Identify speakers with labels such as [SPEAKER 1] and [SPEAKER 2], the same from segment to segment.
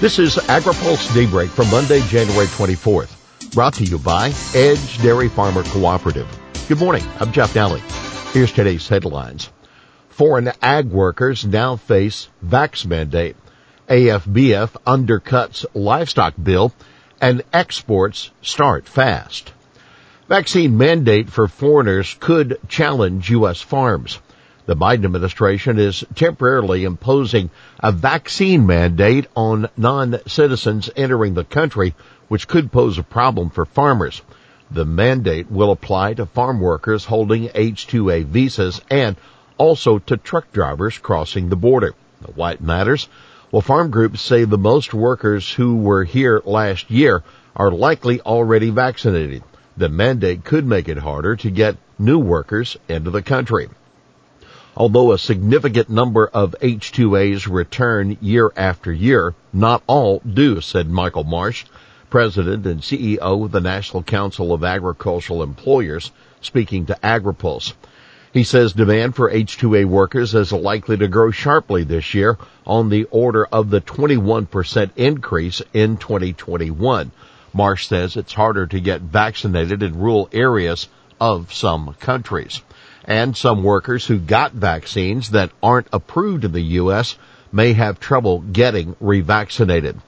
[SPEAKER 1] This is AgriPulse Daybreak for Monday, January 24th. Brought to you by Edge Dairy Farmer Cooperative. Good morning. I'm Jeff Daly. Here's today's headlines. Foreign ag workers now face vax mandate. AFBF undercuts livestock bill and exports start fast. Vaccine mandate for foreigners could challenge U.S. farms. The Biden administration is temporarily imposing a vaccine mandate on non-citizens entering the country, which could pose a problem for farmers. The mandate will apply to farm workers holding H-2A visas and also to truck drivers crossing the border. Why matters? Well, farm groups say the most workers who were here last year are likely already vaccinated. The mandate could make it harder to get new workers into the country. Although a significant number of H-2As return year after year, not all do, said Michael Marsh, President and CEO of the National Council of Agricultural Employers, speaking to AgriPulse. He says demand for H-2A workers is likely to grow sharply this year on the order of the 21% increase in 2021. Marsh says it's harder to get vaccinated in rural areas of some countries and some workers who got vaccines that aren't approved in the U.S. may have trouble getting revaccinated.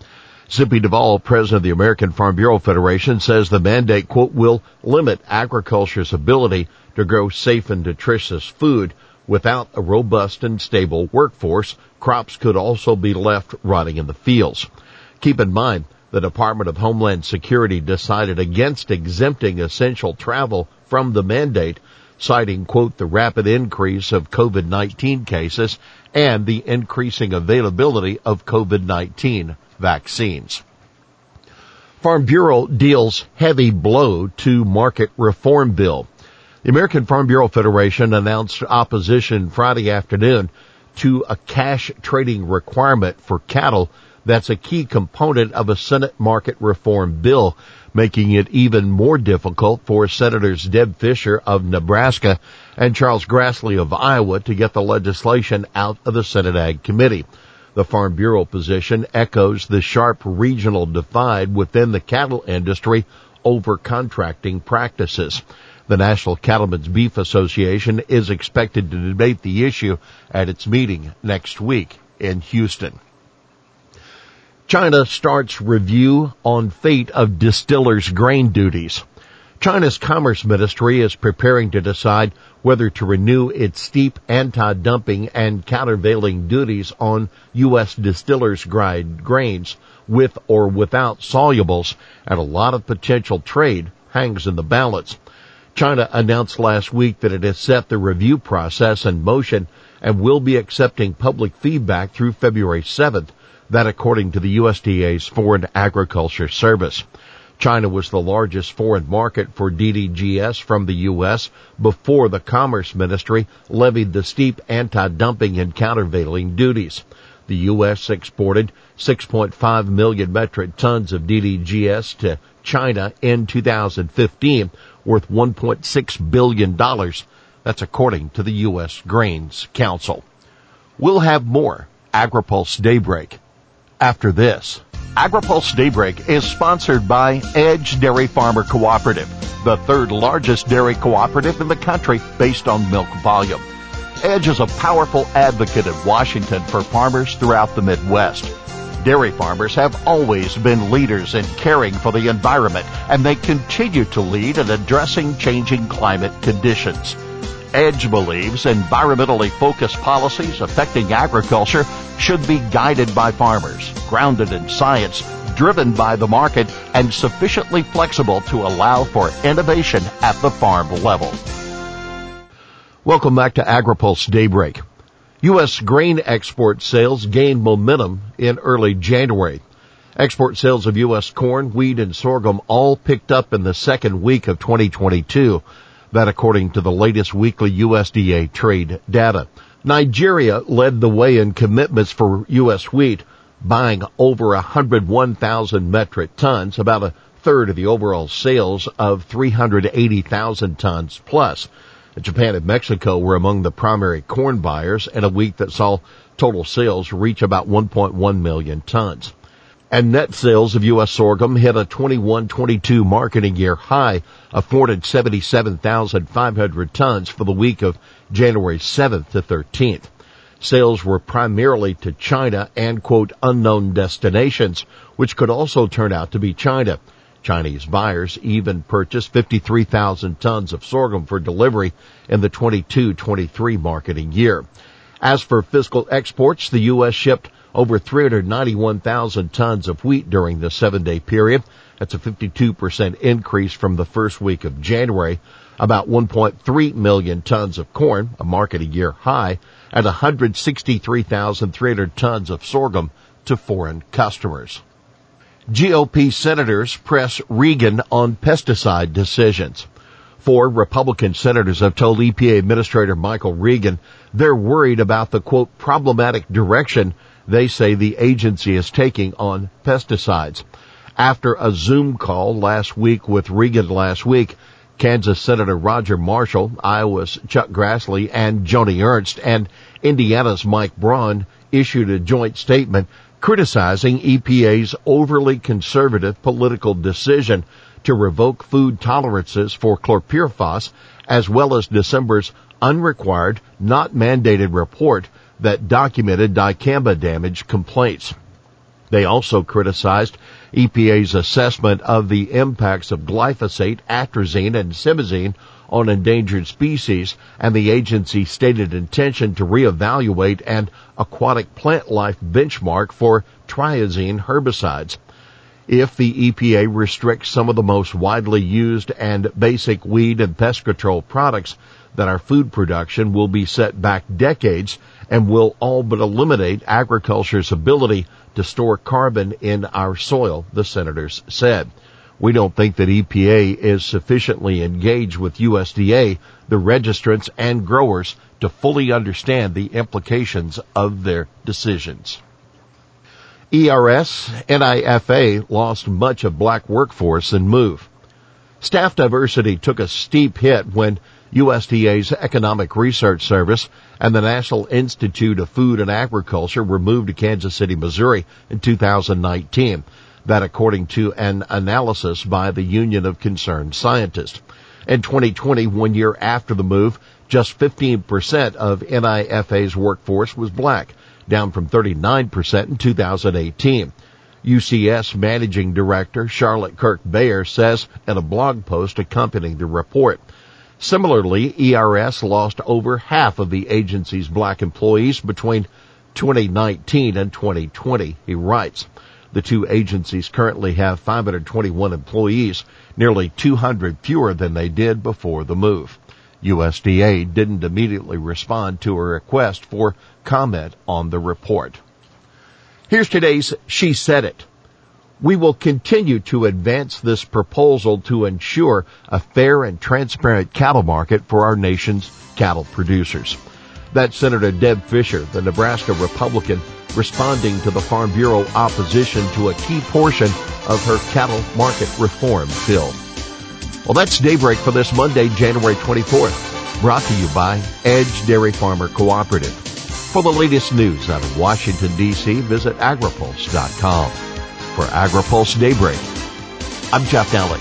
[SPEAKER 1] Zippy Duvall, president of the American Farm Bureau Federation, says the mandate, quote, will limit agriculture's ability to grow safe and nutritious food without a robust and stable workforce. Crops could also be left rotting in the fields. Keep in mind, the Department of Homeland Security decided against exempting essential travel from the mandate citing, quote, the rapid increase of COVID-19 cases and the increasing availability of COVID-19 vaccines. Farm Bureau deals heavy blow to market reform bill. The American Farm Bureau Federation announced opposition Friday afternoon to a cash trading requirement for cattle that's a key component of a Senate market reform bill making it even more difficult for Senators Deb Fischer of Nebraska and Charles Grassley of Iowa to get the legislation out of the Senate Ag Committee. The Farm Bureau position echoes the sharp regional divide within the cattle industry over contracting practices. The National Cattlemen's Beef Association is expected to debate the issue at its meeting next week in Houston. China starts review on fate of distillers' grain duties. China's Commerce Ministry is preparing to decide whether to renew its steep anti-dumping and countervailing duties on U.S. distillers' dried grains with or without solubles, and a lot of potential trade hangs in the balance. China announced last week that it has set the review process in motion and will be accepting public feedback through February 7th that according to the USDA's Foreign Agriculture Service. China was the largest foreign market for DDGS from the U.S. before the Commerce Ministry levied the steep anti-dumping and countervailing duties. The U.S. exported 6.5 million metric tons of DDGS to China in 2015, worth $1.6 billion. That's according to the U.S. Grains Council. We'll have more AgriPulse Daybreak after this. AgriPulse Daybreak is sponsored by Edge Dairy Farmer Cooperative, the third largest dairy cooperative in the country based on milk volume. Edge is a powerful advocate in Washington for farmers throughout the Midwest. Dairy farmers have always been leaders in caring for the environment, and they continue to lead in addressing changing climate conditions. Edge believes environmentally focused policies affecting agriculture should be guided by farmers, grounded in science, driven by the market, and sufficiently flexible to allow for innovation at the farm level. Welcome back to AgriPulse Daybreak. U.S. grain export sales gained momentum in early January. Export sales of U.S. corn, wheat, and sorghum all picked up in the second week of 2022. That according to the latest weekly USDA trade data. Nigeria led the way in commitments for U.S. wheat, buying over 101,000 metric tons, about a third of the overall sales of 380,000 tons plus. Japan and Mexico were among the primary corn buyers in a week that saw total sales reach about 1.1 million tons. And net sales of U.S. sorghum hit a 21-22 marketing year high of 477,500 tons for the week of January 7th to 13th. Sales were primarily to China and quote unknown destinations, which could also turn out to be China. Chinese buyers even purchased 53,000 tons of sorghum for delivery in the 22-23 marketing year. As for physical exports, the U.S. shipped over 391,000 tons of wheat during the seven day period. That's a 52% increase from the first week of January. About 1.3 million tons of corn, a marketing year high, and 163,300 tons of sorghum to foreign customers. GOP senators press Regan on pesticide decisions. Four Republican senators have told EPA Administrator Michael Regan they're worried about the quote problematic direction they say the agency is taking on pesticides. After a Zoom call last week with Regan last week, Kansas Senator Roger Marshall, Iowa's Chuck Grassley, and Joni Ernst, and Indiana's Mike Braun issued a joint statement criticizing EPA's overly conservative political decision to revoke food tolerances for chlorpyrifos as well as December's unrequired, not mandated report that documented dicamba damage complaints. They also criticized EPA's assessment of the impacts of glyphosate, atrazine, and simazine on endangered species and the agency's stated intention to reevaluate an aquatic plant life benchmark for triazine herbicides. If the EPA restricts some of the most widely used and basic weed and pest control products, then our food production will be set back decades and will all but eliminate agriculture's ability to store carbon in our soil, the senators said. We don't think that EPA is sufficiently engaged with USDA, the registrants, and growers to fully understand the implications of their decisions. ERS, NIFA lost much of black workforce in MOVE. Staff diversity took a steep hit when USDA's Economic Research Service and the National Institute of Food and Agriculture were moved to Kansas City, Missouri in 2019. That according to an analysis by the Union of Concerned Scientists. In 2020, one year after the move, just 15% of NIFA's workforce was black, down from 39% in 2018. UCS Managing Director Charlotte Kirk Bayer says in a blog post accompanying the report, Similarly, ERS lost over half of the agency's black employees between 2019 and 2020, he writes. The two agencies currently have 521 employees, nearly 200 fewer than they did before the move. USDA didn't immediately respond to a request for comment on the report. Here's today's She Said It. We will continue to advance this proposal to ensure a fair and transparent cattle market for our nation's cattle producers. That's Senator Deb Fischer, the Nebraska Republican, responding to the Farm Bureau opposition to a key portion of her cattle market reform bill. Well, that's daybreak for this Monday, January 24th, brought to you by Edge Dairy Farmer Cooperative. For the latest news out of Washington, D.C., visit agripulse.com. For AgriPulse Daybreak, I'm Jeff Daly.